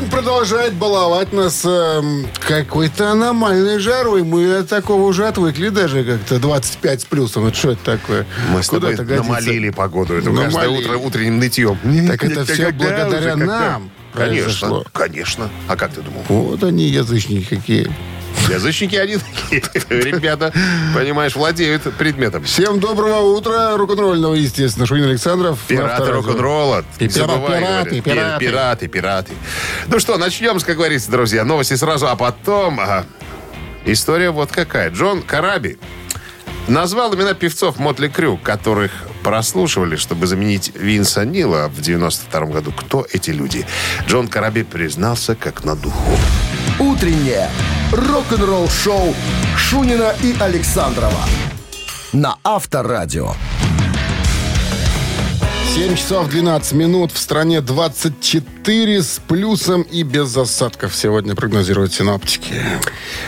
Июнь продолжает баловать нас эм, какой-то аномальной жарой. Мы от такого уже отвыкли даже как-то 25 с плюсом. Это что это такое? Мы с тобой годится. намолили погоду каждое Намолили. утро утренним нытьем. Так это все благодаря нам Конечно, конечно. А как ты думал? Вот они, язычники какие. Язычники они такие. Ребята, понимаешь, владеют предметом. Всем доброго утра, рок-н-ролльного, естественно. Шунин Александров. Пираты рок-н-ролла. Пираты, пираты. Пираты, пираты. Ну что, начнем, как говорится, друзья. Новости сразу, а потом... история вот какая. Джон Караби назвал имена певцов Мотли Крю, которых прослушивали, чтобы заменить Винса Нила в 92 году. Кто эти люди? Джон Караби признался как на духу. «Утреннее рок-н-ролл-шоу» Шунина и Александрова на Авторадио. 7 часов 12 минут. В стране 24 с плюсом и без осадков сегодня прогнозируют синоптики.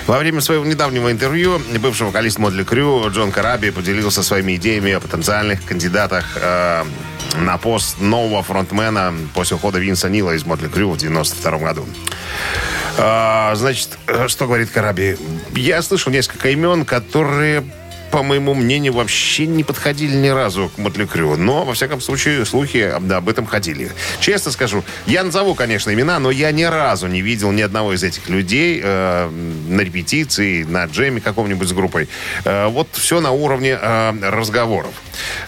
Во время своего недавнего интервью бывший вокалист Модли Крю Джон Караби поделился своими идеями о потенциальных кандидатах э, на пост нового фронтмена после ухода Винса Нила из Модли Крю в 92 году. А, значит, э, что говорит Караби? Я слышал несколько имен, которые по моему мнению, вообще не подходили ни разу к Мотли Крю. Но, во всяком случае, слухи об об этом ходили. Честно скажу, я назову, конечно, имена, но я ни разу не видел ни одного из этих людей э, на репетиции, на джеме каком-нибудь с группой. Э, вот все на уровне э, разговоров.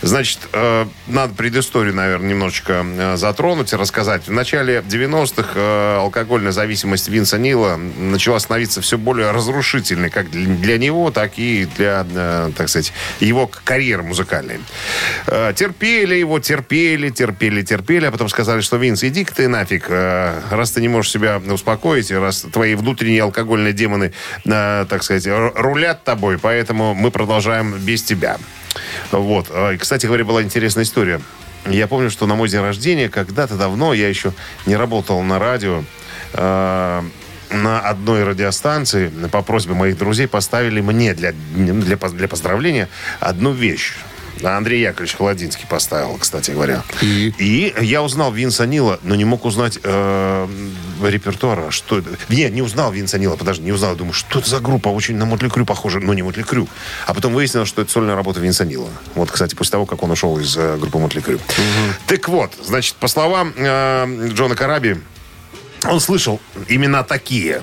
Значит, э, надо предысторию, наверное, немножечко э, затронуть и рассказать. В начале 90-х э, алкогольная зависимость Винса Нила начала становиться все более разрушительной как для, для него, так и для, э, так сказать, его карьеры музыкальной. Э, терпели его, терпели, терпели, терпели, а потом сказали, что Винс, иди-ка ты нафиг, э, раз ты не можешь себя успокоить, раз твои внутренние алкогольные демоны, э, так сказать, рулят тобой, поэтому мы продолжаем без тебя. Вот. Кстати говоря, была интересная история. Я помню, что на мой день рождения когда-то давно, я еще не работал на радио, на одной радиостанции по просьбе моих друзей поставили мне для, для, для поздравления одну вещь. Андрей Яковлевич Холодинский поставил, кстати говоря. И? я узнал Винса Нила, но не мог узнать э, репертуара. Что это? Не, не узнал Винса Нила, подожди, не узнал. Думаю, что это за группа? Очень на Мотли Крю похожа, но не Мотли Крю. А потом выяснилось, что это сольная работа Винса Нила. Вот, кстати, после того, как он ушел из э, группы Мотли Крю. Так вот, значит, по словам э, Джона Караби, он слышал имена такие.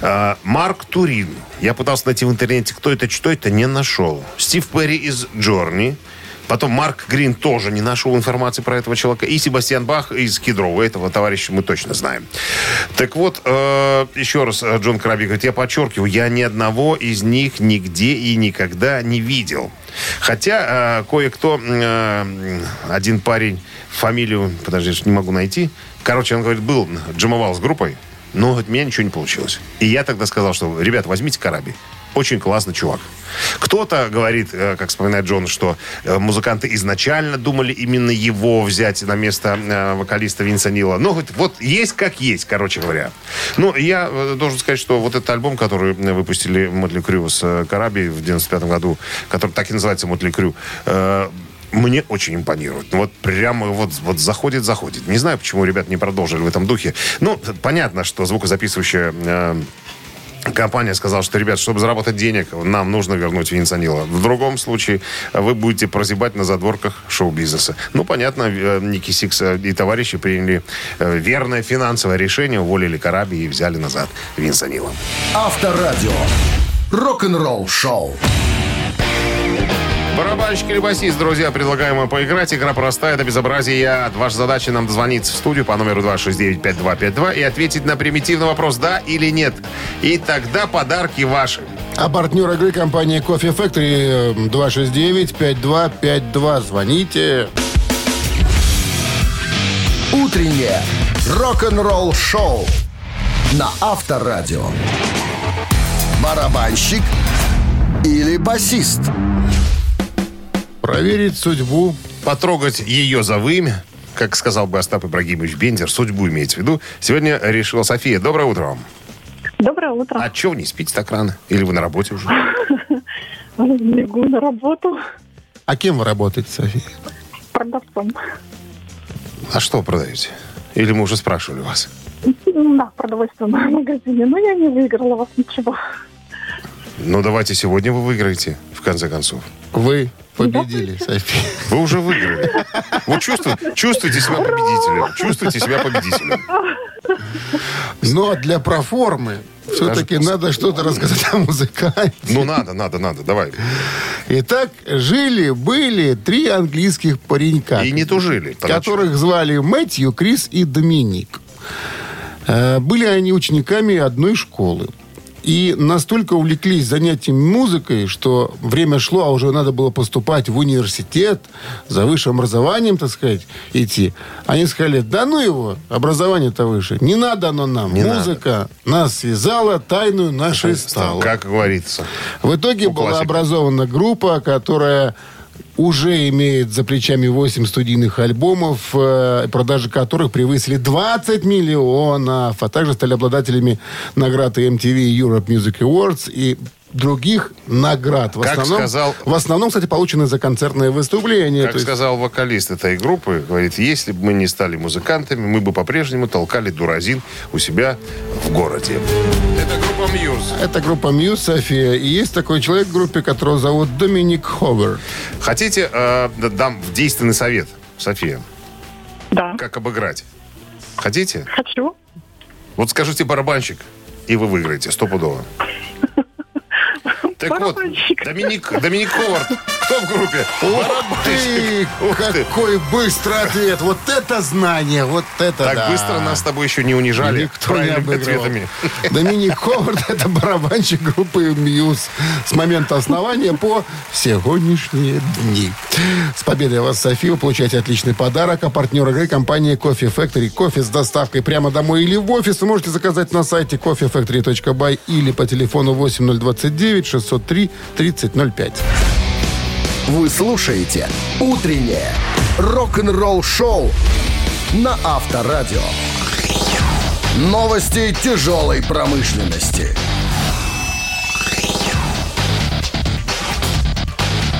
Э, Марк Турин. Я пытался найти в интернете, кто это, что это, не нашел. Стив Перри из Джорни. Потом Марк Грин тоже не нашел информации про этого человека. И Себастьян Бах из Кедрова. Этого товарища мы точно знаем. Так вот, э, еще раз э, Джон Краби говорит, я подчеркиваю, я ни одного из них нигде и никогда не видел. Хотя э, кое-кто, э, один парень, фамилию, подожди, не могу найти. Короче, он говорит, был, джимовал с группой, но от меня ничего не получилось. И я тогда сказал, что, ребят, возьмите Караби. Очень классный чувак. Кто-то говорит, э, как вспоминает Джон, что э, музыканты изначально думали именно его взять на место э, вокалиста Винса Нила. Ну, вот, есть как есть, короче говоря. Ну, я должен сказать, что вот этот альбом, который выпустили Мотли Крю с Караби в 95 году, который так и называется Мотли Крю, мне очень импонирует. Ну, Вот прямо вот, вот заходит, заходит. Не знаю, почему ребят не продолжили в этом духе. Ну, понятно, что звукозаписывающая э, компания сказала, что, ребят, чтобы заработать денег, нам нужно вернуть Винса Нила. В другом случае вы будете прозябать на задворках шоу-бизнеса. Ну, понятно, э, Ники Сикс э, и товарищи приняли э, верное финансовое решение, уволили Караби и взяли назад Винса Нила. Авторадио. Рок-н-ролл шоу. Барабанщик или басист, друзья, предлагаем вам поиграть. Игра простая, это безобразие. Ваша задача нам дозвониться в студию по номеру 269-5252 и ответить на примитивный вопрос «да» или «нет». И тогда подарки ваши. А партнер игры компания Coffee Factory э, 269-5252. Звоните. Утреннее рок-н-ролл шоу на Авторадио. Барабанщик или басист? Проверить судьбу. Потрогать ее за вымя, как сказал бы Остап Ибрагимович Бендер, судьбу имеется в виду, сегодня решила София. Доброе утро вам. Доброе утро. А что вы не спите так рано? Или вы на работе уже? Бегу на работу А кем вы работаете, София? продавцом. А что продаете? Или мы уже спрашивали вас? Да, в продовольственном магазине. Но я не выиграла у вас ничего. Ну, давайте сегодня вы выиграете, в конце концов. Вы победили, София. Вы уже выиграли. Вы чувствуете, чувствуете себя победителем. Чувствуете себя победителем. Но для проформы все-таки Даже- надо что-то рассказать о музыканте. Ну, надо, надо, надо. Давай. Итак, жили-были три английских паренька. И не тужили. которых звали Мэтью, Крис и Доминик. Э, Были они учениками одной школы. И настолько увлеклись занятиями музыкой, что время шло, а уже надо было поступать в университет, за высшим образованием, так сказать, идти. Они сказали, да ну его, образование-то выше. Не надо оно нам. Не Музыка нас связала, тайную нашей стала. Как говорится. В итоге У была классика. образована группа, которая уже имеет за плечами 8 студийных альбомов, э, продажи которых превысили 20 миллионов, а также стали обладателями наград MTV Europe Music Awards и других наград. В Как основном, сказал- в основном, кстати, получены за концертные выступления. Как есть- сказал вокалист этой группы, говорит, если бы мы не стали музыкантами, мы бы по-прежнему толкали дуразин у себя в городе. Это группа Muse. Это группа Muse, София. И есть такой человек в группе, которого зовут Доминик Ховард. Хотите, э, дам действенный совет, София, Да. как обыграть? Хотите? Хочу. Вот скажите барабанщик, и вы выиграете стопудово. Так вот, Барабанщик. Доминик, Доминик Ховард, кто в группе? Ух Барабанщик. ты, Ух ты. какой быстрый ответ. Вот это знание, вот это Так да. быстро нас с тобой еще не унижали Никто не правильными ответами. Доминик Ховард – это барабанщик группы Muse с момента основания по сегодняшние дни. С победой вас, София, вы получаете отличный подарок. А партнер игры – компания Coffee Factory. Кофе с доставкой прямо домой или в офис вы можете заказать на сайте coffeefactory.by или по телефону 8029 603 3005. Вы слушаете «Утреннее рок-н-ролл-шоу» на Авторадио. Новости тяжелой промышленности.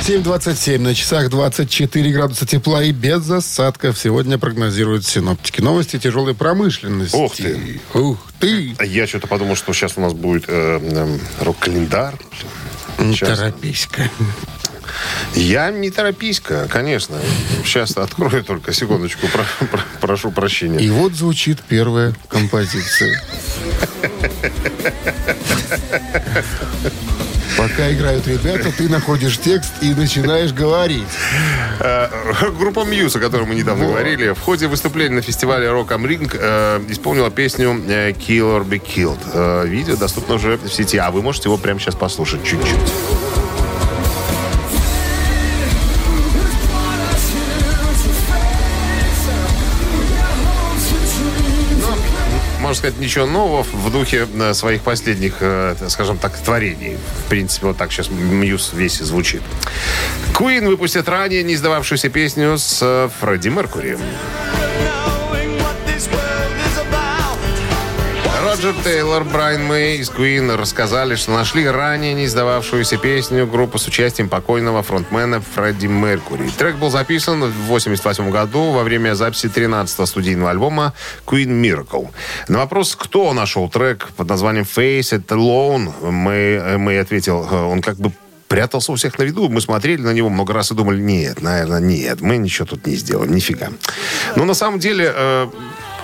7.27 на часах 24 градуса тепла и без осадков. Сегодня прогнозируют синоптики. Новости тяжелой промышленности. Ух ты. Ух ты! Я что-то подумал, что сейчас у нас будет э, эм, рок-календарь. Не Сейчас. торопись-ка. Я не торопись-ка, конечно. Сейчас открою только секундочку, про- про- прошу прощения. И вот звучит первая композиция. Пока играют ребята, ты находишь текст и начинаешь говорить. Э, Группа Мьюз, о которой мы недавно говорили, в ходе выступления на фестивале Rock am Ring э, исполнила песню э, Kill or Be Killed. Э, Видео доступно уже в сети, а вы можете его прямо сейчас послушать чуть-чуть. Можно сказать, ничего нового в духе э, своих последних, э, скажем так, творений. В принципе, вот так сейчас Мьюз весь и звучит. Queen выпустит ранее не издававшуюся песню с э, Фредди Меркури. Роджер Тейлор, Брайан Мэй из Queen рассказали, что нашли ранее не издававшуюся песню группы с участием покойного фронтмена Фредди Меркури. Трек был записан в 1988 году во время записи 13-го студийного альбома Queen Miracle. На вопрос, кто нашел трек под названием Face It Alone, Мэй, Мэй ответил, э, он как бы прятался у всех на виду. Мы смотрели на него много раз и думали, нет, наверное, нет, мы ничего тут не сделаем, нифига. Но на самом деле, э,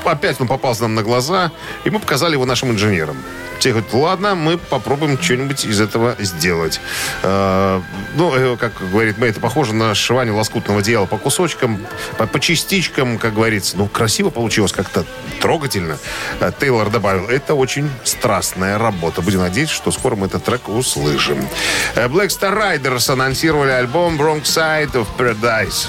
опять он попался нам на глаза, и мы показали его нашим инженерам. Те говорят, ладно, мы попробуем что-нибудь из этого сделать. Э, ну, э, как говорит Мэй, это похоже на сшивание лоскутного одеяла по кусочкам, по, по частичкам, как говорится. Ну, красиво получилось, как-то трогательно. Э, Тейлор добавил, это очень страстная работа. Будем надеяться, что скоро мы этот трек услышим. Э, Black Star Riders анонсировали альбом Wrong Side of Paradise.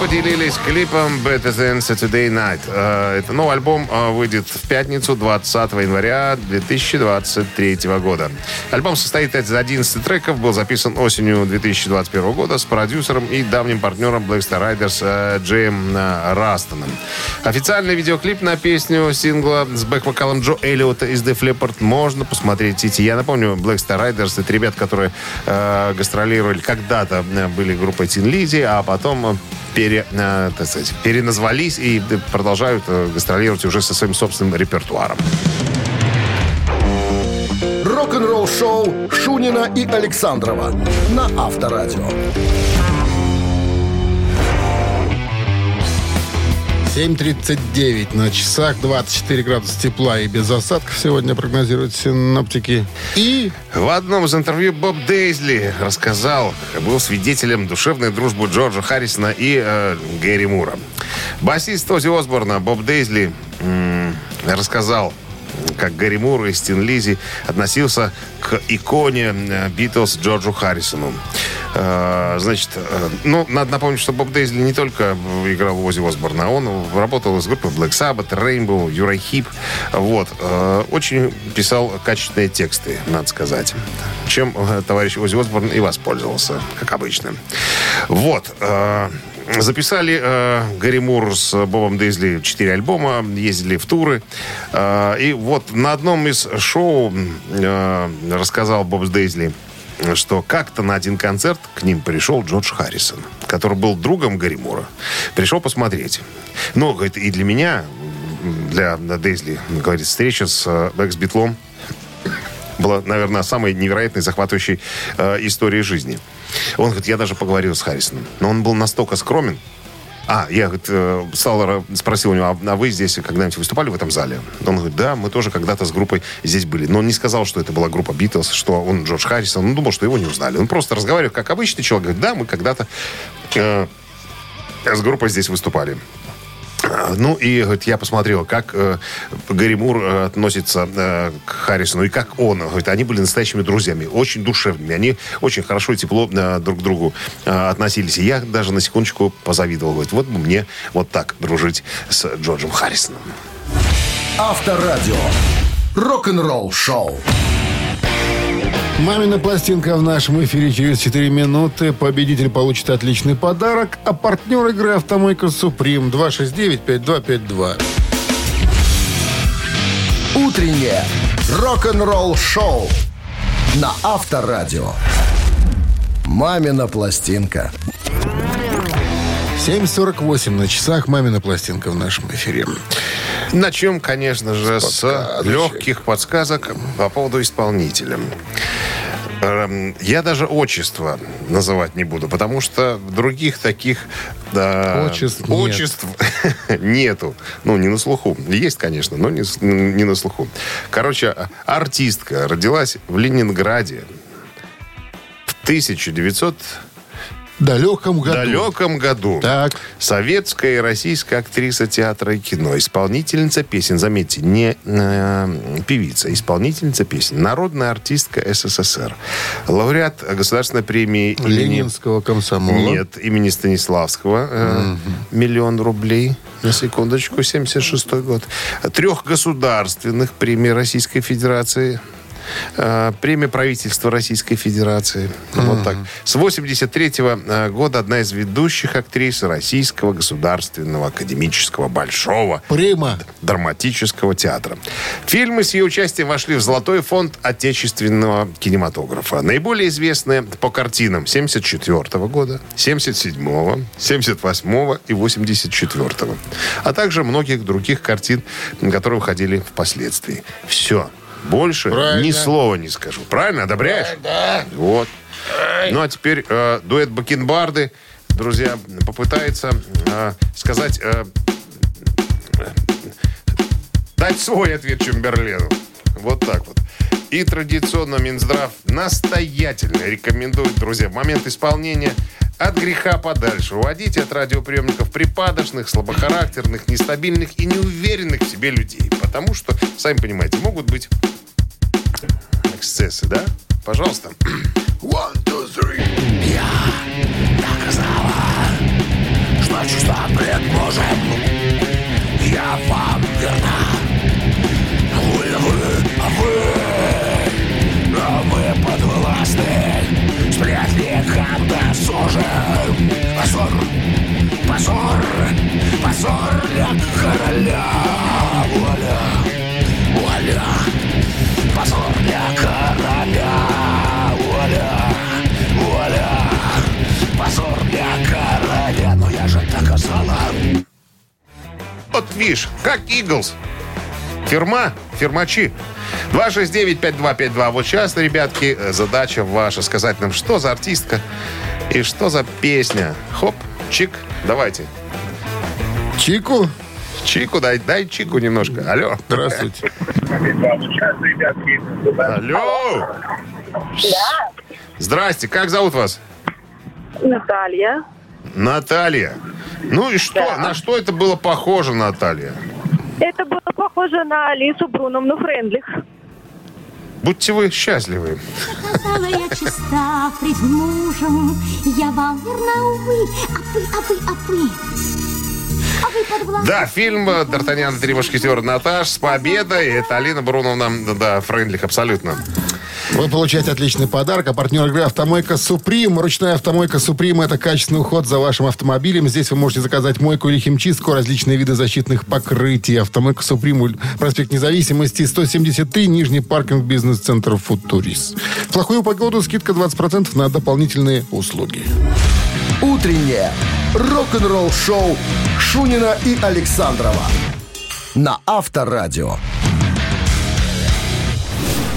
Поделились клипом Better Than Saturday Night. Э, это новый альбом э, выйдет в пятницу 20 января 2023 года. Альбом состоит из 11 треков, был записан осенью 2021 года с продюсером и давним партнером Black Star Riders э, Джейм Растоном. Официальный видеоклип на песню сингла с бэк-вокалом Джо Эллиота из The Leppard можно посмотреть в. Я напомню, Black Star Riders это ребят, которые э, гастролировали когда-то были группой Тин Лизи, а потом пере, э, так сказать, переназвались и продолжают э, гастролировать уже со своим собственным репертуаром. Рок-н-ролл шоу Шунина и Александрова на Авторадио. 7.39 на часах, 24 градуса тепла и без осадков сегодня прогнозируют синоптики. И В одном из интервью Боб Дейзли рассказал, был свидетелем душевной дружбы Джорджа Харрисона и э, Гэри Мура. Басист Ози Осборна Боб Дейзли м, рассказал, как Гэри Мур и Стин Лизи относился к иконе э, Битлз Джорджу Харрисону. Э, Значит, э, ну, надо напомнить, что Боб Дейзли не только играл в Ози Осборна, он работал с группой Black Sabbath, Rainbow, Юрай Хип. Вот. Э, Очень писал качественные тексты, надо сказать. Чем товарищ Ози Осборн и воспользовался, как обычно. Вот. Записали э, Гарри Мур с Бобом Дейзли четыре альбома, ездили в туры. Э, и вот на одном из шоу э, рассказал Боб Дейзли, что как-то на один концерт к ним пришел Джордж Харрисон, который был другом Гарри Мура. Пришел посмотреть. Ну, говорит, и для меня, для Дейзли, говорит, встреча с э, экс-битлом была, наверное, самой невероятной, захватывающей э, историей жизни. Он говорит, я даже поговорил с Харрисоном. Но он был настолько скромен. А, я э, стал, ра- спросил у него, а, а вы здесь когда-нибудь выступали в этом зале? Он говорит, да, мы тоже когда-то с группой здесь были. Но он не сказал, что это была группа Битлз, что он Джордж Харрисон. Он думал, что его не узнали. Он просто разговаривал как обычный человек. Говорит, да, мы когда-то э, с группой здесь выступали. А, Ну, и говорит, я посмотрел, как э, Гарри Мур э, относится э, к Харрисону и как он. Говорит, они были настоящими друзьями, очень душевными. Они очень хорошо и тепло э, друг к другу э, относились. И я даже на секундочку позавидовал. Говорит, вот бы мне вот так дружить с Джорджем Харрисоном. Авторадио. Рок-н-ролл шоу. Мамина пластинка в нашем эфире через 4 минуты. Победитель получит отличный подарок, а партнер игры «Автомойка Суприм» 269-5252. Утреннее рок-н-ролл шоу на Авторадио. Мамина пластинка. 7.48 на часах. Мамина пластинка в нашем эфире. Начнем, конечно же, с, подсказочек. легких подсказок по поводу исполнителя. Эм, Я даже отчество называть не буду, потому что других таких да, Отчеств нет. отчеств нету. Ну, не на слуху. Есть, конечно, но не, с- не на слуху. Короче, артистка родилась в Ленинграде в 1900 далеком году. далеком году. Так. Советская и российская актриса театра и кино. Исполнительница песен. Заметьте, не э, певица, исполнительница песен. Народная артистка СССР. Лауреат государственной премии имени... Ленинского комсомола. Нет, имени Станиславского. э, Миллион рублей. На секундочку, 76 год. Трех государственных премий Российской Федерации. Э, Премия правительства Российской Федерации. Вот так. С 83 года одна из ведущих актрис Российского государственного академического большого Прима. драматического театра. Фильмы с ее участием вошли в Золотой фонд отечественного кинематографа. Наиболее известные по картинам 74 года, 77 78 и 84 а также многих других картин, которые выходили впоследствии. Все. Больше Правильно. ни слова не скажу. Правильно? Одобряешь? Да. Вот. Ну, а теперь э, дуэт Бакенбарды, друзья, попытается э, сказать... э, дать свой ответ Чемберлену. Вот так вот. И традиционно Минздрав настоятельно рекомендует, друзья, в момент исполнения от греха подальше. Уводите от радиоприемников припадочных, слабохарактерных, нестабильных и неуверенных в себе людей. Потому что, сами понимаете, могут быть эксцессы, да? Пожалуйста. One, two, three. Я доказала, что стать предмужем Я вам верна досужим Позор, позор, позор для короля Вуаля, вуаля Позор для короля Вуаля, вуаля Позор для короля Но я же доказала Вот видишь, как Иглс. Фирма, фирмачи. 269-5252. Вот сейчас, ребятки, э, задача ваша сказать нам, что за артистка и что за песня. Хоп, чик, давайте. Чику, Чику дай, дай чику немножко. Алло. здравствуйте. Алло. Здрасте, как зовут вас? Наталья. Наталья. Ну и что? На что это было похоже, Наталья? Это было похоже на Алису Бруновну Френдлих. Будьте вы счастливы. Сказала я чиста пред мужем, я вам верна, увы, а вы, а вы, а вы. А вы подвластны. Да, фильм «Д'Артаньян три мушкетера» Наташ с победой. Это Алина Бруновна, да, Френдлих, абсолютно. Вы получаете отличный подарок. А партнер игры «Автомойка Суприм». Ручная «Автомойка Суприм» — это качественный уход за вашим автомобилем. Здесь вы можете заказать мойку или химчистку, различные виды защитных покрытий. «Автомойка Суприм», проспект Независимости, 173, Нижний паркинг, бизнес-центр «Футурис». Плохую погоду скидка 20% на дополнительные услуги. Утреннее рок-н-ролл-шоу Шунина и Александрова на Авторадио.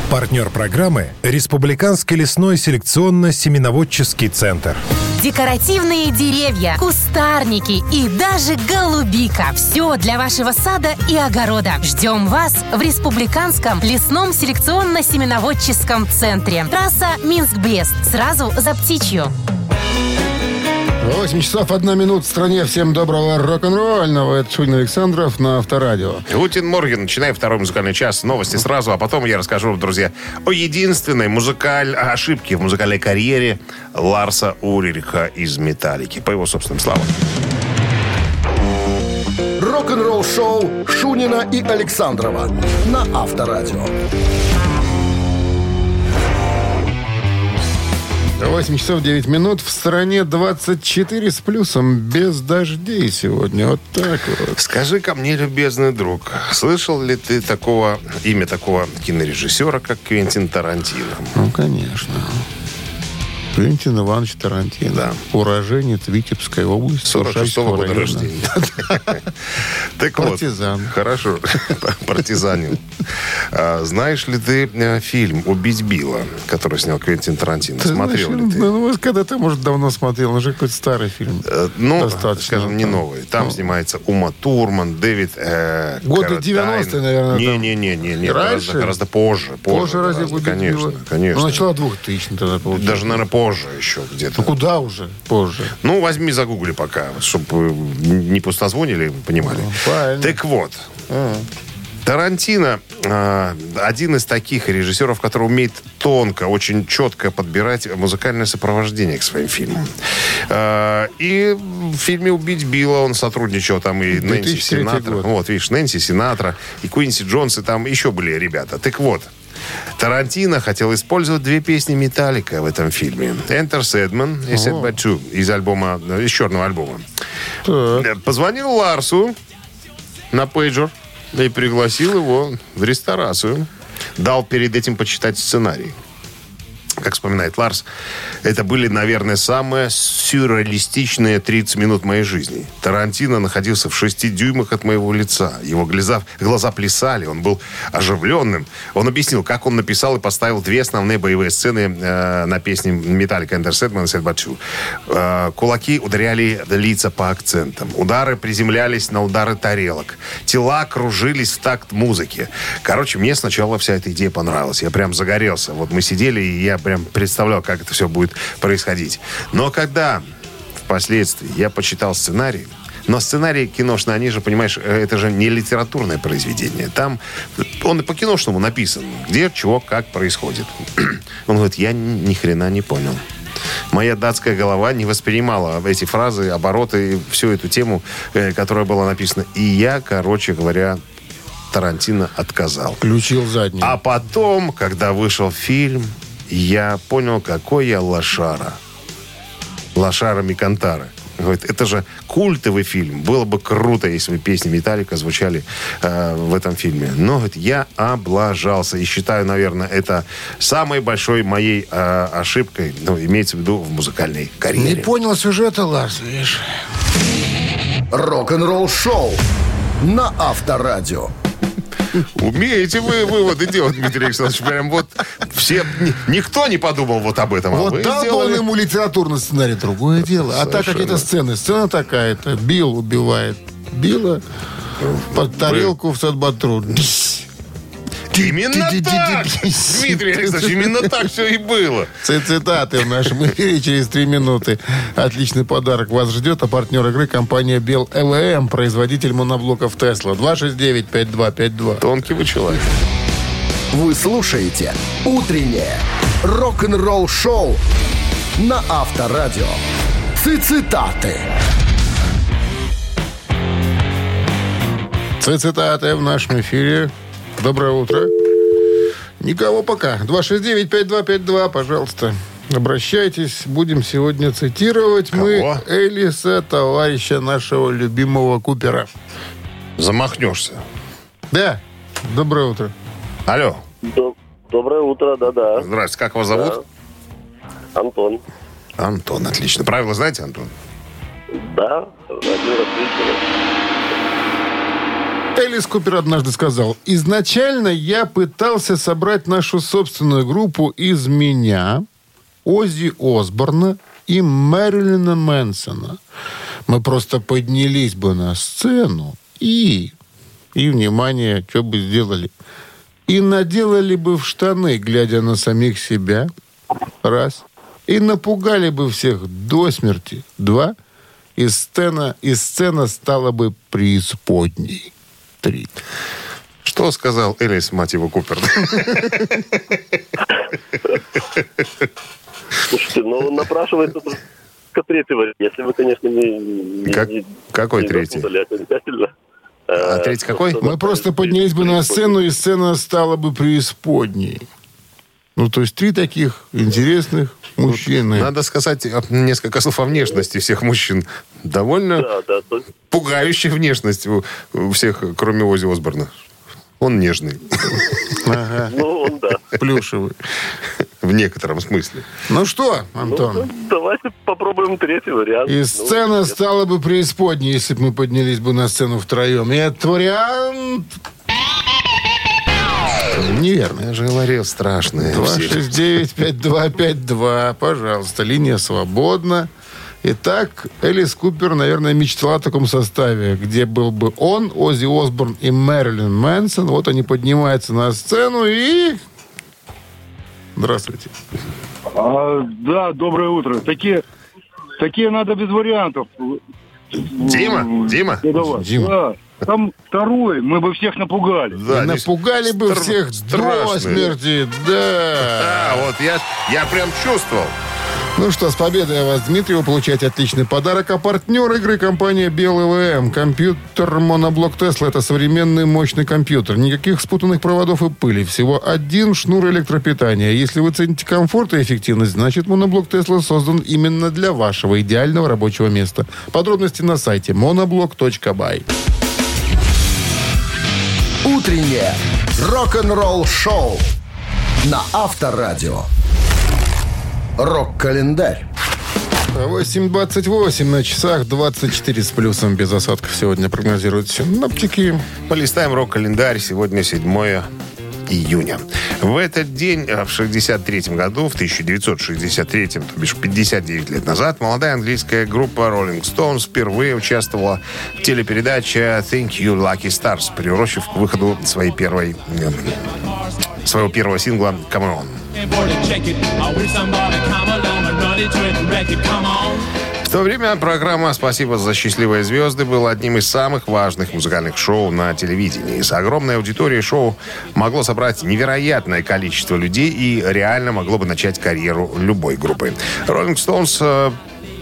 Партнер программы – Республиканский лесной селекционно-семеноводческий центр. Декоративные деревья, кустарники и даже голубика. Все для вашего сада и огорода. Ждем вас в Республиканском лесном селекционно-семеноводческом центре. Трасса Минск-Брест. Сразу за птичью. 8 часов 1 минут в стране. Всем доброго рок-н-ролльного. Это Шунин Александров на Авторадио. Гутин Морген, начинаем второй музыкальный час. Новости сразу, а потом я расскажу, друзья, о единственной музыкаль... ошибке в музыкальной карьере Ларса Уририха из «Металлики». По его собственным словам. Рок-н-ролл-шоу Шунина и Александрова на Авторадио. 8 часов 9 минут. В стране 24 с плюсом. Без дождей сегодня. Вот так вот. Скажи ко мне, любезный друг, слышал ли ты такого имя такого кинорежиссера, как Квентин Тарантино? Ну, конечно. Квентин Иванович Тарантино. Уроженец Витебской области. 46 Суржайского года рождения. Так вот. Партизан. Хорошо. Партизанин. А, Знаешь ли ты э, фильм «Убить Билла», который снял Квентин Тарантино? Смотрел ли ты? Ну, вот когда ты, может, давно смотрел. Он же какой-то старый фильм. Э, Ну, скажем, не новый. Там ну. снимается Ума Турман, Дэвид э, Годы Каррадайн. 90-е, наверное. Не-не-не, гораздо, гораздо позже. Позже, разве Конечно, Билла? конечно. Ну, начало 2000 тогда получилось. Даже, наверное, позже еще где-то. Ну, куда уже? Позже. Ну, возьми, загугли пока, чтобы не пустозвонили, понимали. Ну, правильно. Так вот, Тарантино э, один из таких режиссеров, который умеет тонко, очень четко подбирать музыкальное сопровождение к своим фильмам. Э, и в фильме «Убить Билла» он сотрудничал там и Нэнси 2003 Синатра. год. Вот, видишь, Нэнси Синатра и Куинси Джонс, и там еще были ребята. Так вот, Тарантино хотел использовать две песни Металлика в этом фильме. Enter Sedman и Set by Two из альбома, из черного альбома. Э, Позвонил Ларсу на пейджер и пригласил его в ресторацию. Дал перед этим почитать сценарий. Как вспоминает Ларс, это были, наверное, самые сюрреалистичные 30 минут моей жизни. Тарантино находился в 6 дюймах от моего лица. Его глаза, глаза плясали, он был оживленным. Он объяснил, как он написал и поставил две основные боевые сцены э, на песне Enter Sandman и Two. Э, кулаки ударяли лица по акцентам. Удары приземлялись на удары тарелок. Тела кружились в такт музыки. Короче, мне сначала вся эта идея понравилась. Я прям загорелся. Вот мы сидели, и я прям представлял, как это все будет происходить. Но когда впоследствии я почитал сценарий, но сценарий киношный, они же, понимаешь, э, это же не литературное произведение. Там он и по-киношному написан, где, чего, как происходит. Он говорит, я ни хрена не понял. Моя датская голова не воспринимала эти фразы, обороты, всю эту тему, э, которая была написана. И я, короче говоря, Тарантино отказал. Включил задний. А потом, когда вышел фильм, я понял, какой я лошара. Лошара Микантара. Говорит, это же культовый фильм. Было бы круто, если бы песни Металлика звучали э, в этом фильме. Но говорит, я облажался. И считаю, наверное, это самой большой моей э, ошибкой, ну, имеется в виду в музыкальной Не карьере. понял сюжета, Ларс, видишь. Рок-н-ролл шоу на Авторадио. Умеете вы выводы делать, Дмитрий Александрович? Прям вот все... ни- Никто не подумал вот об этом. а Вот вы дал сделали. ему литературный сценарий, другое дело. А так Совершенно. какие-то сцены. Сцена такая-то. Билл убивает. Билла под тарелку в садбатру. Именно так! Дмитрий Александрович, именно так все и было. Цитаты в нашем эфире через три минуты. Отличный подарок вас ждет. А партнер игры компания Бел ЛМ, производитель моноблоков Тесла. 269-5252. Тонкий вы человек. Вы слушаете «Утреннее рок-н-ролл шоу» на Авторадио. Цитаты. Цитаты в нашем эфире. Доброе утро. Никого пока. 269-5252, пожалуйста. Обращайтесь. Будем сегодня цитировать мы Кого? Элиса, товарища нашего любимого Купера. Замахнешься. Да. Доброе утро. Алло. Доб- Доброе утро, да-да. Здравствуйте, как вас зовут? Антон. Антон, отлично. Правила знаете, Антон? Да, один раз. Элис Купер однажды сказал, «Изначально я пытался собрать нашу собственную группу из меня, Оззи Осборна и Мэрилина Мэнсона. Мы просто поднялись бы на сцену и, и, внимание, что бы сделали, и наделали бы в штаны, глядя на самих себя, раз, и напугали бы всех до смерти, два, и сцена, и сцена стала бы преисподней. Три. Что сказал Элис, мать его, Купер? Слушайте, ну напрашивается только третий вариант. Если вы, конечно, не... Как- не- какой не третий? окончательно. А Э, третий какой? что Мы просто поднялись бы на сцену, и сцена стала бы преисподней. Ну, то есть три таких интересных мужчины. Надо сказать э, несколько слов о внешности всех мужчин. Довольно Да, да, пугающая внешность у, у всех, кроме Ози Осборна. Он нежный. Ага, Ну, он, да. плюшевый. В некотором смысле. Ну что, Ну, Антон? давайте попробуем третий вариант. И Ну, сцена нет. стала бы преисподней, если бы мы поднялись бы на сцену втроем. И этот вариант... Неверно. Я же говорил, страшные. все. 269-5252. Пожалуйста, линия свободна. Итак, Элис Купер, наверное, мечтала о таком составе, где был бы он, Оззи Осборн и Мэрилин Мэнсон. Вот они поднимаются на сцену и... Здравствуйте. А, да, доброе утро. Такие, такие надо без вариантов. Дима, Дима. Ну, давай. Дима. Да. Там второй, мы бы всех напугали. Да, И напугали бы стр- всех до страшные. смерти. Да. А, вот я, я прям чувствовал. Ну что, с победой вас, Дмитрий. Вы получаете отличный подарок. А партнер игры компания БелВМ. Компьютер моноблок Тесла – это современный мощный компьютер. Никаких спутанных проводов и пыли. Всего один шнур электропитания. Если вы цените комфорт и эффективность, значит моноблок Тесла создан именно для вашего идеального рабочего места. Подробности на сайте monoblock.by. Утреннее рок-н-ролл шоу на Авторадио. Рок-календарь. 8.28 на часах, 24 с плюсом без осадков сегодня прогнозируют синоптики. Полистаем рок-календарь. Сегодня 7 июня. В этот день, э, в 63 году, в 1963, то бишь 59 лет назад, молодая английская группа Rolling Stones впервые участвовала в телепередаче Thank You Lucky Stars, приурочив к выходу своей первой, своего первого сингла Come On. В то время программа «Спасибо за счастливые звезды» была одним из самых важных музыкальных шоу на телевидении. С огромной аудиторией шоу могло собрать невероятное количество людей и реально могло бы начать карьеру любой группы. Rolling Stones э,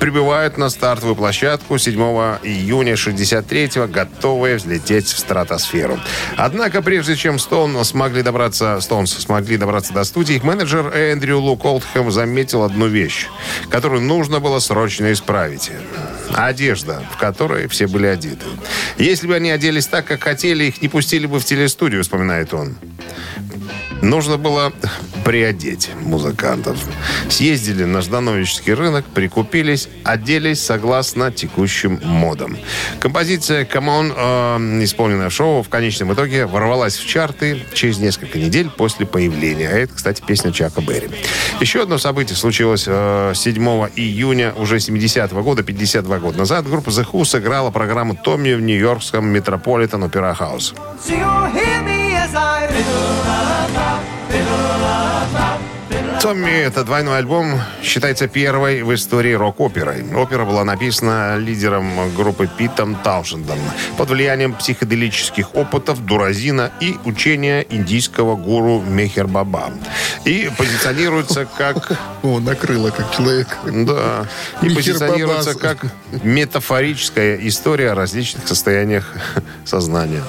прибывают на стартовую площадку 7 июня 63-го, готовые взлететь в стратосферу. Однако, прежде чем Стоун смогли добраться, Стоунс смогли добраться до студии, их менеджер Эндрю Лу Колдхэм заметил одну вещь, которую нужно было срочно исправить. Одежда, в которой все были одеты. Если бы они оделись так, как хотели, их не пустили бы в телестудию, вспоминает он. Нужно было приодеть музыкантов. Съездили на Ждановический рынок, прикупились, оделись согласно текущим модам. Композиция «Come On», э, исполненная в шоу, в конечном итоге ворвалась в чарты через несколько недель после появления. А это, кстати, песня Чака Берри. Еще одно событие случилось э, 7 июня уже 70-го года, 52 года назад. Группа The Who сыграла программу «Томми» в нью-йоркском Метрополитен Опера Хаус. Томми — это двойной альбом, считается первой в истории рок-оперой. Опера была написана лидером группы Питом Таушендом под влиянием психоделических опытов Дуразина и учения индийского гуру Мехер Баба. И позиционируется как... О, накрыло как человек. Да. И позиционируется как метафорическая история о различных состояниях сознания.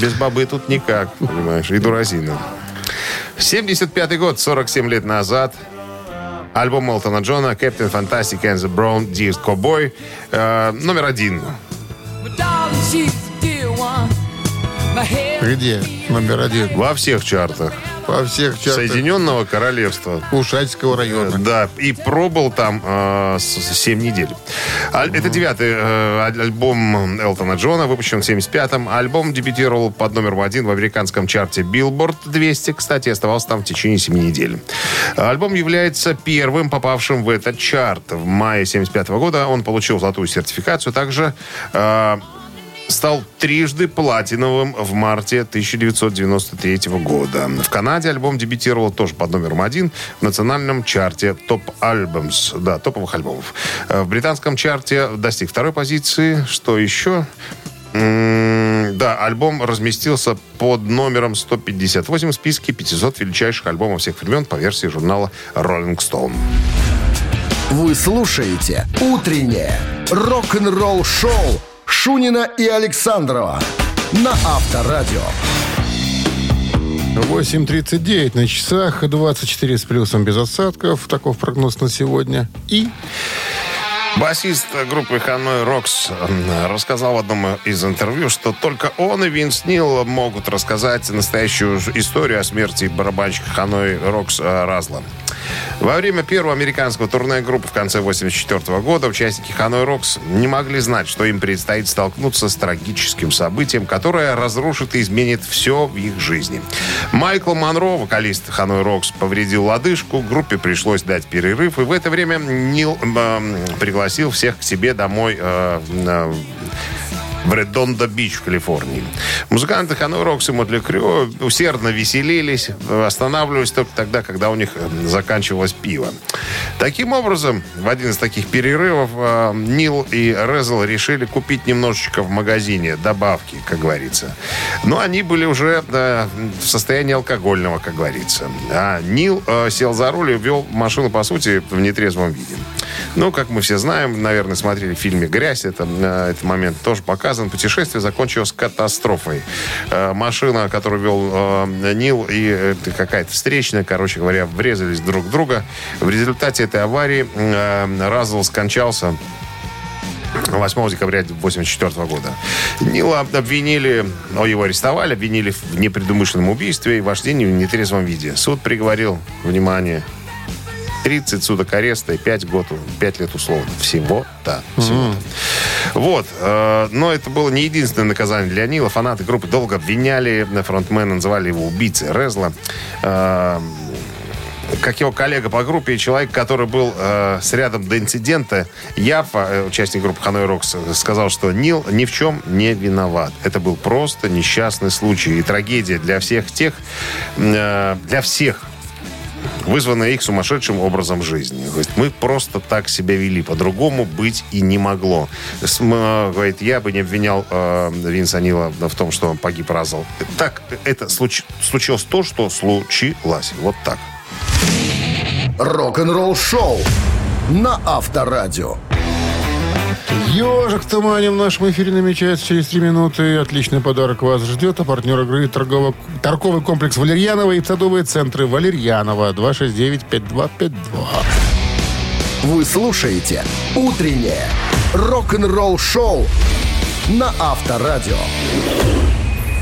Без бабы тут никак, понимаешь, и Дуразина. 75 год, 47 лет назад. Альбом Молтона Джона «Captain Fantastic and the Brown Deer Cowboy» э, номер один. Где? Номер один. Во всех чартах. По всех чартах Соединенного Королевства. Ушачского района. Да, и пробыл там э, 7 недель. А- Это девятый э, аль- альбом Элтона Джона, выпущен в 75-м. Альбом дебютировал под номером один в американском чарте Billboard 200. Кстати, оставался там в течение 7 недель. Альбом является первым попавшим в этот чарт. В мае 75 года он получил золотую сертификацию. Также э, стал трижды платиновым в марте 1993 года. В Канаде альбом дебютировал тоже под номером один в национальном чарте Топ Альбомс, да, топовых альбомов. Э, В британском чарте достиг второй позиции. Что еще? Да, альбом разместился под номером 158 в списке 500 величайших альбомов всех времен по версии журнала Rolling Stone. Вы слушаете «Утреннее рок-н-ролл-шоу» Шунина и Александрова на Авторадио. 8.39 на часах, 24 с плюсом без осадков. Таков прогноз на сегодня. И Басист группы Ханой Рокс рассказал в одном из интервью, что только он и Винс Нил могут рассказать настоящую историю о смерти барабанщика Ханой Рокс э, Разла. Во время первого американского турне группы в конце 1984 года участники Hanoi Rocks не могли знать, что им предстоит столкнуться с трагическим событием, которое разрушит и изменит все в их жизни. Майкл Монро, вокалист Hanoi Rocks, повредил лодыжку, группе пришлось дать перерыв, и в это время Нил эм, пригласил всех к себе домой э, на- в Редондо-Бич в Калифорнии. Музыканты Hanoi Rocks и Mötley Crüe усердно веселились, останавливались только тогда, когда у них э, заканчивалось пиво. Таким образом, в один из таких перерывов э, Нил и Резл решили купить немножечко в магазине добавки, как говорится. Но они были уже э, в состоянии алкогольного, как говорится. А Нил э, сел за руль и вел машину, по сути, в нетрезвом виде. Ну, как мы все знаем, наверное, смотрели в фильме «Грязь», это, э, этот момент тоже показан. Путешествие закончилось катастрофой. Э, Машина, которую вел э, Нил, и какая-то встречная, короче говоря, врезались друг в друга. В результате этой аварии Разл скончался 8 декабря 1984 года. Нила обвинили, ну, его арестовали, обвинили в непредумышленном убийстве и вождении в нетрезвом виде. Суд приговорил, внимание, 30 суток ареста и 5, год, 5 лет условно. Всего-то. Всего-то. Вот. э, но это было не единственное наказание для Нила. Фанаты группы долго обвиняли фронтмена, называли его убийцей Резла. Э, как его коллега по группе, человек, который был э, с рядом до инцидента, Яфа, э, участник группы Ханой Рокс, сказал, что Нил ни в чем не виноват. Это был просто несчастный случай и трагедия для всех тех, э, для всех вызванное их сумасшедшим образом жизни. Говорит, мы просто так себя вели, по-другому быть и не могло. С- м, э, Говорит, я бы не обвинял э, Винса Нила в том, что он погиб разом. Так, это случ- случилось то, что случилось. Вот так. Рок-н-ролл шоу на Авторадио. Ежик в тумане в нашем эфире намечается через три минуты. Отличный подарок вас ждет. А партнер игры торгово- торговый комплекс Валерьянова и садовые центры Валерьянова. 269-5252. Вы слушаете «Утреннее рок-н-ролл шоу» на Авторадио.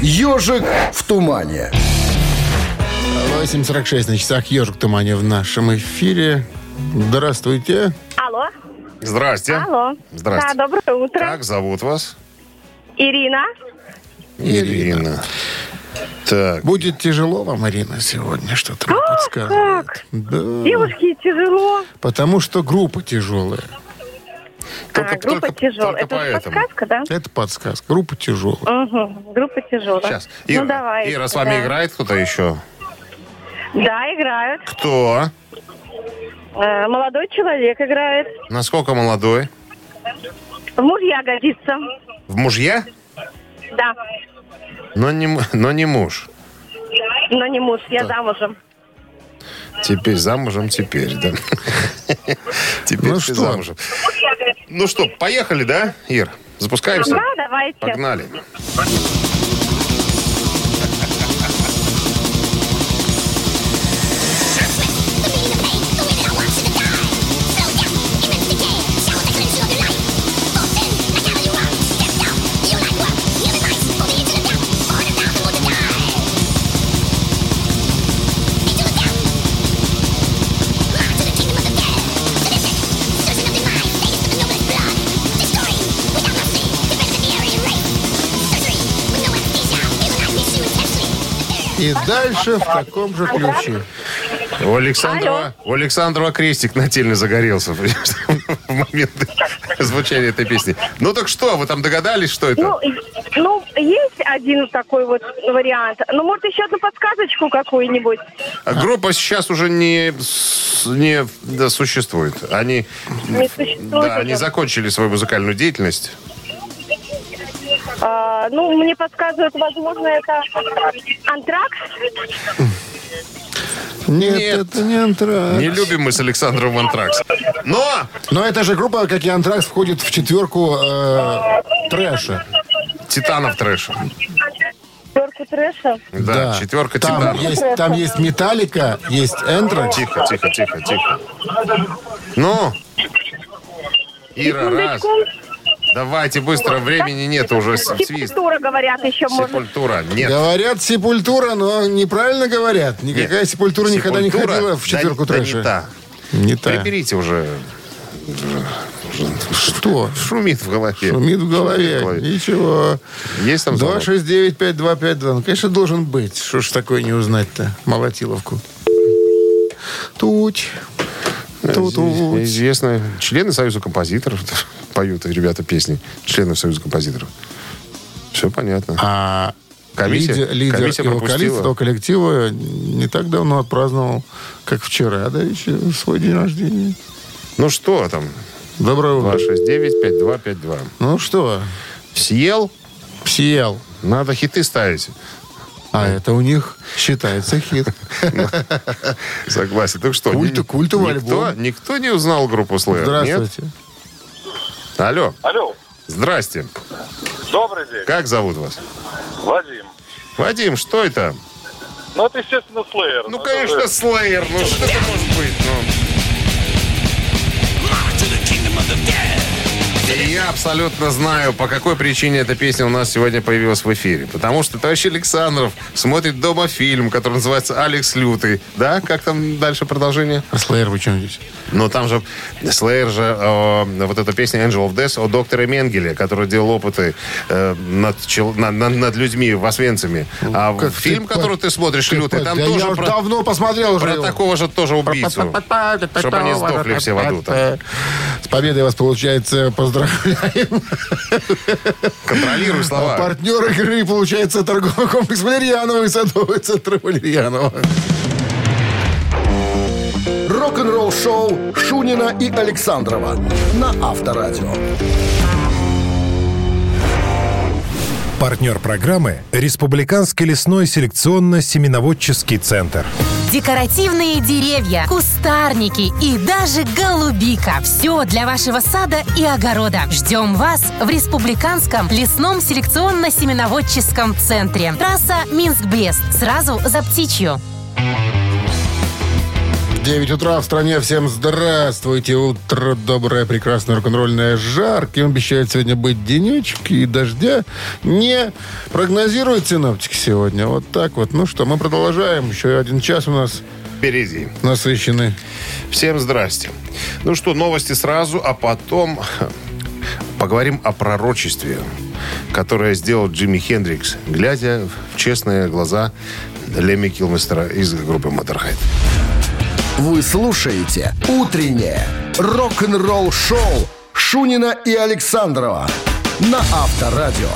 «Ежик в тумане». 8.46 на часах «Ежик в тумане» в нашем эфире. Здравствуйте. Алло. Здрасте. Алло. Здрасте. Да, доброе утро. Как зовут вас? Ирина. Ирина. Так, Будет тяжело вам, Марина, сегодня что-то мне подсказывает. Как? Да. Девушке тяжело. Потому что группа тяжелая. только, а, группа только- тяжелая. только Это поэтому. подсказка, да? Это подсказка. Группа тяжелая. Угу. Группа тяжелая. Сейчас. Ира, ну, давай. Ира, с вами да. играет кто-то еще? Да, играют. Кто? Э, молодой человек играет. Насколько молодой? В мужья годится. В мужья? Да. Но не, но не муж. Но не муж, я замужем. Теперь замужем, теперь, да. Теперь Ну ты что? замужем. Ну что, поехали, да, Ир? Запускаемся? Да, давайте. Погнали. И дальше в таком же ключе. У Александрова, у Александрова крестик нательно загорелся в момент звучания этой песни. Ну так что, вы там догадались, что это? Ну, ну, есть один такой вот вариант. Ну, может, еще одну подсказочку какую-нибудь? А Группа сейчас уже не, не да, существует. Они, Не существует да, они закончили свою музыкальную деятельность. А, ну, мне подсказывают, возможно, это антракс. Нет, Нет. это не антракс. Не любим мы с Александром Антракс. Но Но эта же группа, как и антракс, входит в четверку э, трэша. Титанов трэша. Терку трэша. Да, четверка там Титанов. есть, там есть Металлика, есть Энтракс. Тихо, тихо, тихо, тихо. Ну, Ира, раз. Секундочку. Давайте быстро, времени нет уже. с- Свист. Сепультура, говорят, еще можно. Сепультура. Нет. Говорят сепультура, но неправильно говорят. Никакая Нет. сепультура никогда не ходила в Да четверку да не трэша. та. Не та. Приберите уже. Что? Шумит в голове. Шумит в голове. Шумит в голове. Ничего. Есть там звонок? 269-5252. Ну, конечно, должен быть. Что ж такое не узнать-то? Молотиловку. Тут. Тут. Известно. Члены Союза композиторов поют ребята песни. Члены Союза композиторов. Все понятно. А Комиссия- лидер, лидер комиссия и вокалист пропустила. этого коллектива не так давно отпраздновал, как вчера, да, еще свой день рождения. Ну что там? Доброе утро. 269-5252. Ну что, Съел? съел. Надо хиты ставить. А это у них считается хит. Согласен. Так что? Культ- ни- культовый никто, альбом. никто не узнал группу Slayer? Здравствуйте. Нет? Алло. Алло, Здрасте. добрый день, Как зовут вас? Вадим. Вадим, что это? Ну, это, естественно, Слеер. Ну, конечно, Slayer. Ну, что это может быть? Ну. И я абсолютно знаю, по какой причине эта песня у нас сегодня появилась в эфире. Потому что товарищ Александров смотрит дома фильм, который называется «Алекс Лютый». Да? Как там дальше продолжение? А Слэйр вы чем здесь? Но там же Слеер же, э, вот эта песня Angel of Death о докторе Менгеле, который делал опыты э, над, чел- на- на- над людьми в Освенциме. А Ну, Как фильм, ты который ты смотришь, ты лютый, там да тоже я про, давно посмотрел уже про его. такого же тоже убийцу. Чтобы они сдохли все в аду. С победой вас, получается, поздравляем. Контролируй слова. Партнер игры, получается, торговый комплекс Валерьянова и садовый центр Валерьянова. Рок-н-ролл-шоу Шунина и Александрова на Авторадио. Партнер программы – Республиканский лесной селекционно-семеноводческий центр. Декоративные деревья, кустарники и даже голубика. Все для вашего сада и огорода. Ждем вас в Республиканском лесном селекционно-семеноводческом центре. Трасса Минск-Брест. Сразу за птичью. 9 утра в стране. Всем здравствуйте. Утро доброе, прекрасное, рок-н-ролльное, жарким. Обещает сегодня быть денечек и дождя не прогнозируют синоптики сегодня. Вот так вот. Ну что, мы продолжаем. Еще один час у нас Впереди. насыщенный. Всем здрасте. Ну что, новости сразу, а потом поговорим о пророчестве, которое сделал Джимми Хендрикс, глядя в честные глаза Леми Килмистера из группы Motorhead. Вы слушаете «Утреннее рок-н-ролл-шоу» Шунина и Александрова на Авторадио.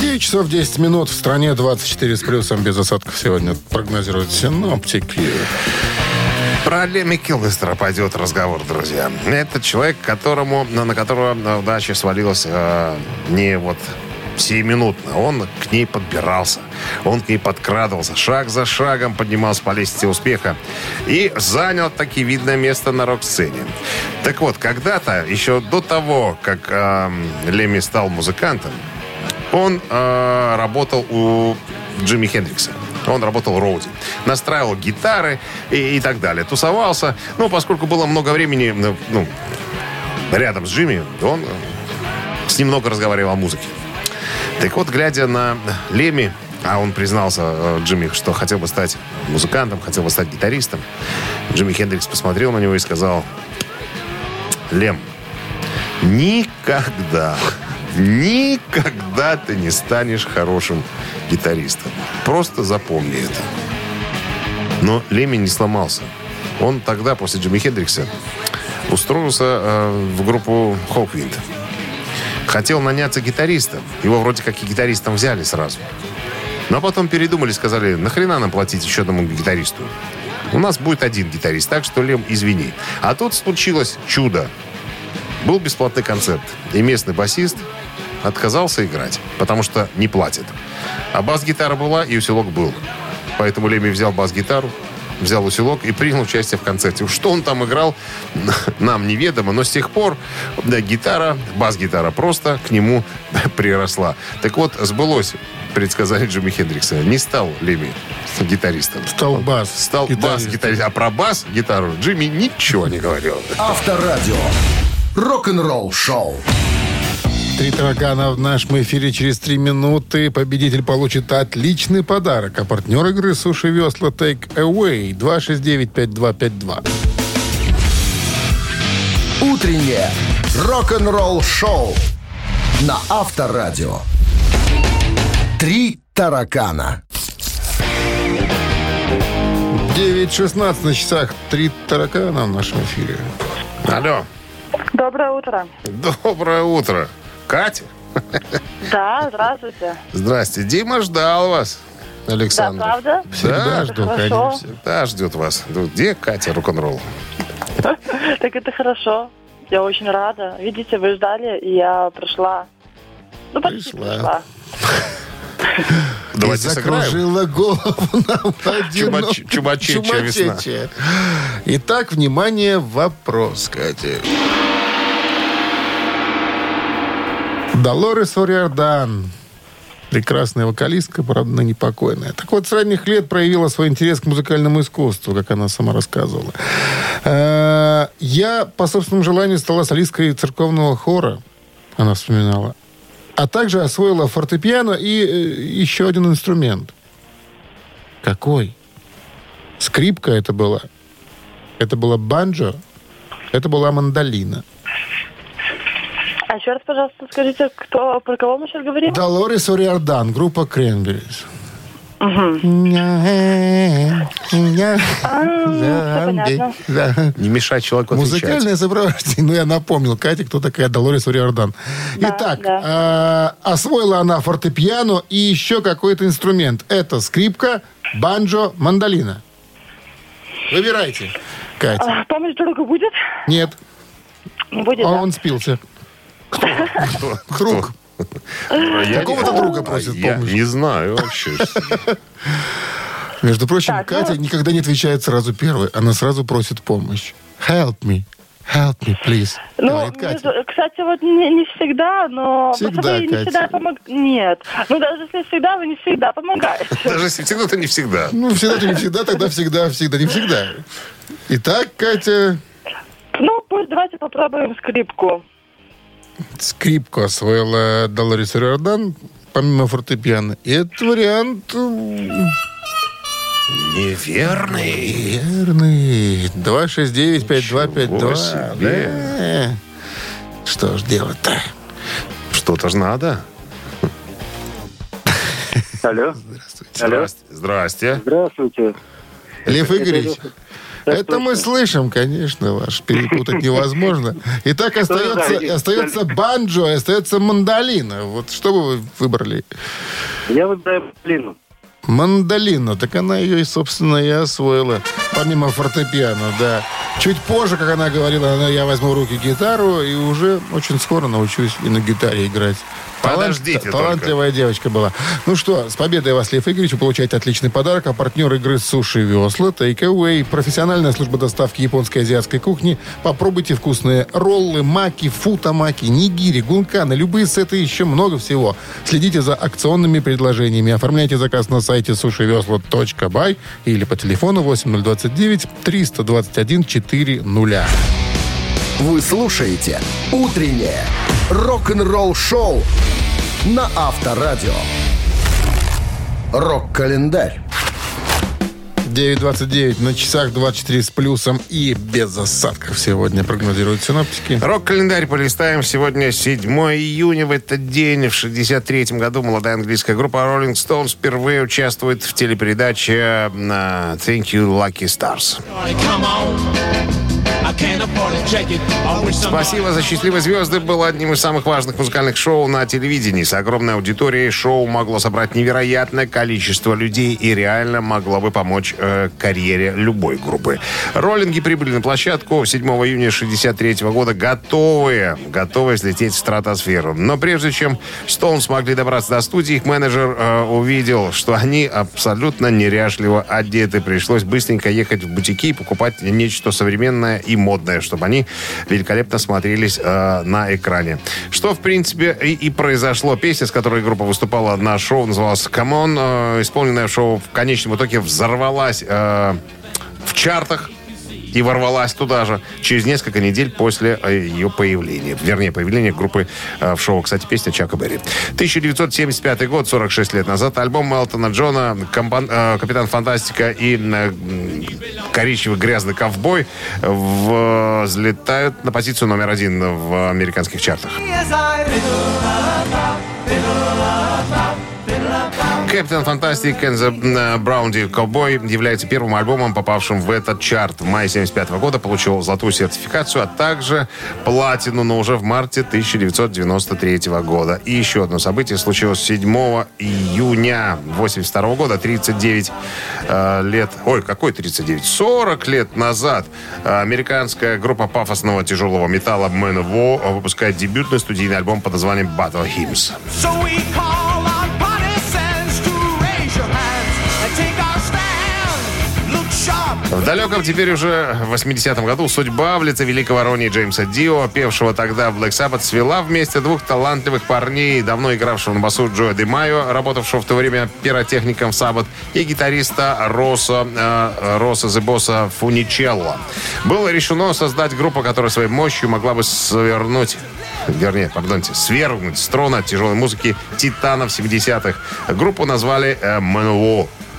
9 часов 10 минут. В стране 24 с плюсом без осадков сегодня прогнозируют синоптики. Про Леми Килмистера пойдет разговор, друзья. Это человек, которому, на которого удача свалилась э, не вот сиюминутно. Он к ней подбирался. Он к ней подкрадывался. Шаг за шагом поднимался по лестнице успеха. И занял таки видное место на рок-сцене. Так вот, когда-то, еще до того, как э, Леми стал музыкантом, он э, работал у Джимми Хендрикса. Он работал роуди. Настраивал гитары и, и так далее. Тусовался. Ну, поскольку было много времени ну, ну, рядом с Джимми, он э, с ним много разговаривал о музыке. Так вот, глядя на Леми, а он признался, э, Джимми, что хотел бы стать музыкантом, хотел бы стать гитаристом, Джимми Хендрикс посмотрел на него и сказал, Лем, никогда, никогда ты не станешь хорошим гитаристом. Просто запомни это. Но Леми не сломался. Он тогда, после Джимми Хендрикса, устроился э, в группу Хоквинд. Хотел наняться гитаристом. Его вроде как и гитаристом взяли сразу. Но потом передумали, сказали, нахрена нам платить еще одному гитаристу? У нас будет один гитарист, так что, Лем, извини. А тут случилось чудо. Был бесплатный концерт. И местный басист отказался играть, потому что не платит. А бас-гитара была, и усилок был. Поэтому Леми взял бас-гитару, взял усилок и принял участие в концерте. Что он там играл, нам неведомо, но с тех пор да, гитара, бас-гитара просто к нему приросла. Так вот, сбылось предсказание Джимми Хендрикса. Не стал Леми гитаристом. Стал бас. Стал бас-гитарист. А про бас-гитару Джимми ничего не говорил. Авторадио. Рок-н-ролл-шоу. Три таракана в нашем эфире через три минуты. Победитель получит отличный подарок. А партнер игры «Суши Весла Take Away» 269-5252. Утреннее рок-н-ролл-шоу на Авторадио. Три таракана. 9.16 на часах. Три таракана в нашем эфире. Алло. Доброе утро. Доброе утро. Катя? Да, здравствуйте. Здрасте. Дима ждал вас, Александр. Да, правда? Всегда Да, жду, хорошо. конечно. Всегда ждет вас. Где Катя рок-н-ролл? Так это хорошо. Я очень рада. Видите, вы ждали, и я пришла. Ну, почти Пришла. Давайте И закружила голову нам чумачечья весна. Итак, внимание, вопрос, Катя. Долорес Ориордан. Прекрасная вокалистка, правда, ныне покойная. Так вот, с ранних лет проявила свой интерес к музыкальному искусству, как она сама рассказывала. Э, Я, по собственному желанию, стала солисткой церковного хора, она вспоминала. А также освоила фортепиано и э, еще один инструмент. Какой? Скрипка это была. Это была банджо. Это была мандолина. А еще раз, пожалуйста, скажите, кто, про кого мы сейчас говорим? Долорес Ориордан, группа Кренберис. понятно. Не мешать человеку. Музыкальное сопровождение. Ну, я напомнил Кате, кто такая Долорес Ориордан. Итак, э, освоила она фортепиано и еще какой-то инструмент. Это скрипка, банджо, мандолина. Выбирайте. Катя. А, помощь друга будет? Нет, Не будет, а да? Друг. Я Какого-то друга просит Я помощи. не знаю вообще. Между прочим, Так, Катя ну- никогда не отвечает сразу первой. Она сразу просит помощь. Help me. Help me, please. Ну, Катя. кстати, вот не, не всегда, но Всегда, вы не Катя. всегда помогаете. Нет. Ну, даже если всегда, вы не всегда помогаете. Даже если всегда, то не всегда. Ну, всегда-то не всегда, тогда всегда, всегда, не всегда. Итак, Катя, Ну, пусть давайте попробуем скрипку. Скрипку освоила Долорис Риордан, помимо фортепиано. И этот вариант м, Неверный. верный. 269-5252. Ничего себе. Да. Что ж делать-то? Что-то ж надо. Алло. Алло. Здрасте. Здрасте. Здравствуйте. Лев Игоревич, Это мы слышим, конечно, ваш. Перепутать невозможно. Итак, остается, да, остается банджо, остается мандолина. Вот что бы вы выбрали? Я выбираю. Мандолину. Так она ее, и, собственно, и освоила. Помимо фортепиано, да. Чуть позже, как она говорила, она, я возьму в руки гитару и уже очень скоро научусь и на гитаре играть. Подождите только. Талантливая девочка была. Ну что, с победой вас, Лев Игоревич, вы получаете отличный подарок. А партнер игры «Суши Весла» Take Away. Профессиональная служба доставки японской и азиатской кухни. Попробуйте вкусные роллы, маки, футамаки, нигири, гунканы, любые сеты еще много всего. Следите за акционными предложениями. Оформляйте заказ на сайте сушивесла.бай или по телефону 8029 321 400. Вы слушаете «Утреннее рок-н-ролл-шоу» на Авторадио. Рок-календарь. 9.29 на часах 24 с плюсом и без осадков сегодня прогнозируют синоптики. Рок-календарь полистаем. Сегодня 7 июня. В этот день, в 63 году, молодая английская группа Rolling Stones впервые участвует в телепередаче на Thank You Lucky Stars. «Спасибо за счастливые звезды» было одним из самых важных музыкальных шоу на телевидении. С огромной аудиторией шоу могло собрать невероятное количество людей и реально могло бы помочь э, карьере любой группы. Роллинги прибыли на площадку 7 июня 63 года готовые, готовые взлететь в стратосферу. Но прежде чем Стоун смогли добраться до студии, их менеджер э, увидел, что они абсолютно неряшливо одеты. Пришлось быстренько ехать в бутики и покупать нечто современное и модное, чтобы они великолепно смотрелись э, на экране. Что, в принципе, и, и произошло. Песня, с которой группа выступала на шоу, называлась «Come On», э, исполненная в шоу в конечном итоге взорвалась э, в чартах и ворвалась туда же через несколько недель после э, ее появления. Вернее, появления группы э, в шоу. Кстати, песня Чака Берри. 1975 год, 46 лет назад, альбом Элтона Джона «Компан- э, «Капитан Фантастика» и «Коричневый грязный ковбой» взлетают на позицию номер один в американских чартах. Капитан Фантастик and the Браунди Ковбой является первым альбомом, попавшим в этот чарт. В мае 75 года получил золотую сертификацию, а также платину, но уже в марте 1993 года. И еще одно событие случилось 7 июня 82 года, 39 э, лет, ой, какой 39? 40 лет назад э, американская группа пафосного тяжелого металла Man of War выпускает дебютный студийный альбом под названием Battle Hymns. В далеком теперь уже в 80-м году судьба в лице великого Ронни Джеймса Дио, певшего тогда в Black Sabbath, свела вместе двух талантливых парней, давно игравшего на басу Джоя Де Майо, работавшего в то время пиротехником в Sabbath, и гитариста Роса, э, Роса Зебоса Фуничелло. Было решено создать группу, которая своей мощью могла бы свернуть вернее, пардонте, свергнуть с трона тяжелой музыки титанов 70-х. Группу назвали э,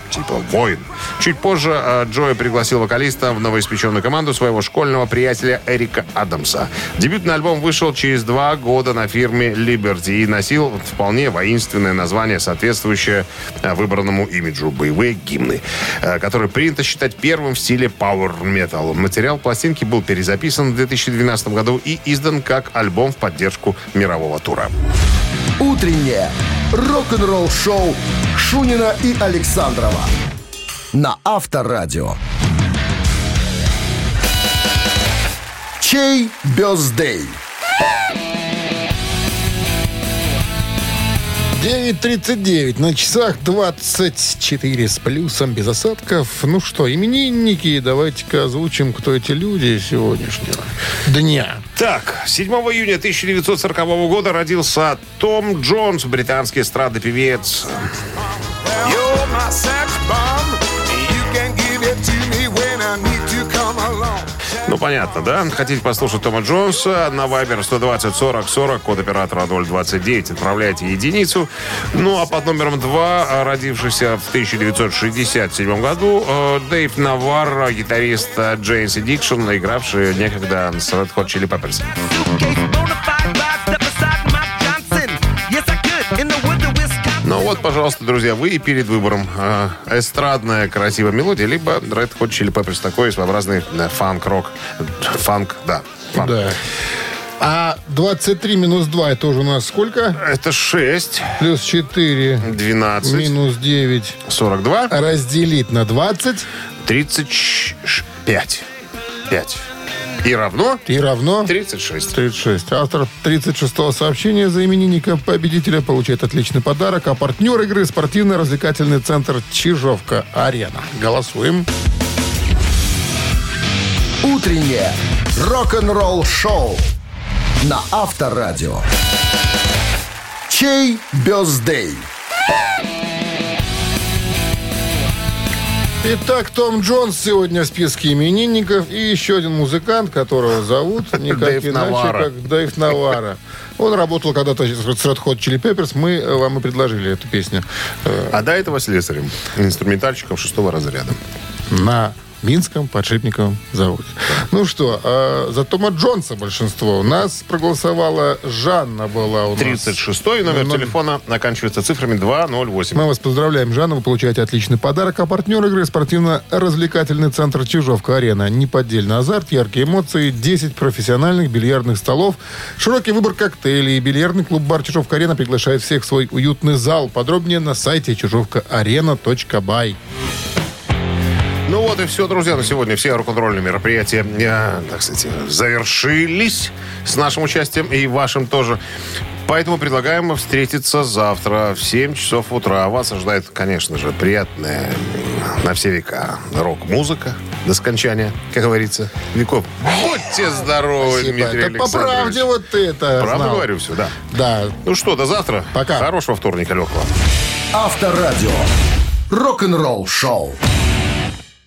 типа воин. Чуть позже э, Джои пригласил вокалиста в новоиспеченную команду своего школьного приятеля Эрика Адамса. Дебютный альбом вышел через два года на фирме Liberty и носил вполне воинственное название, соответствующее э, выбранному имиджу боевые гимны, э, который принято считать первым в стиле Power Metal. Материал пластинки был перезаписан в 2012 году и издан как альбом в поддержку мирового тура. Утреннее рок-н-ролл-шоу Шунина и Александрова на Авторадио. Чей бездей? 9.39 на часах 24 с плюсом, без осадков. Ну что, именинники, давайте-ка озвучим, кто эти люди сегодняшнего дня. Так, 7 июня 1940 года родился Том Джонс, британский эстрадный певец. You're my sex bomb. Ну, понятно, да? Хотите послушать Тома Джонса? На Viber 120 40 40, код оператора 029. Отправляйте единицу. Ну, а под номером 2, родившийся в 1967 году, э, Дэйв Наварро, гитарист Джейнс Дикшн, игравший некогда с Red Hot Chili Peppers. Вот, пожалуйста, друзья, вы и перед выбором. Э, эстрадная красивая мелодия, либо Red Hot Chili Peppers, такой своеобразный э, фанк-рок. Фанк, да. фанк. Да. А 23 минус 2 это уже у нас сколько? Это 6, Плюс 4 12, минус 9 42, разделить на 20 35. 5. И равно и равно 36. 36. Автор 36-го сообщения за именинника победителя получает отличный подарок. А партнер игры спортивно-развлекательный центр Чижовка-Арена. Голосуем. Утреннее рок-н-ролл-шоу на Авторадио. Чей бездей? Итак, Том Джонс сегодня в списке именинников. И еще один музыкант, которого зовут никак Дэйв иначе, как Дэйв Навара. Он работал когда-то с Red Hot Chili Peppers. Мы э, вам и предложили эту песню А до этого слесарем, инструментальщиком шестого разряда. На Минском подшипниковом заводе. Ну что, а за Тома Джонса большинство. У нас проголосовала Жанна была у нас. 36-й номер Номер- телефона оканчивается цифрами 208. Мы вас поздравляем, Жанна. Вы получаете отличный подарок. А партнер игры спортивно-развлекательный центр Чижовка-Арена. Неподдельный азарт, яркие эмоции, 10 профессиональных бильярдных столов, широкий выбор коктейлей. Бильярдный клуб-бар Чижовка-Арена приглашает всех в свой уютный зал. Подробнее на сайте чижовкаарена.бай. Вот и все, друзья, на сегодня все рок-н-ролльные мероприятия, э, так сказать, завершились с нашим участием и вашим тоже. Поэтому предлагаем встретиться завтра в 7 часов утра. Вас ожидает, конечно же, приятная на все века рок-музыка до скончания, как говорится, веков. Будьте здоровы, Спасибо. Дмитрий Это по правде вот ты это Правду знал. говорю все, да. Да. Ну что, до завтра. Пока. Хорошего вторника, легкого. Авторадио. Рок-н-ролл-шоу.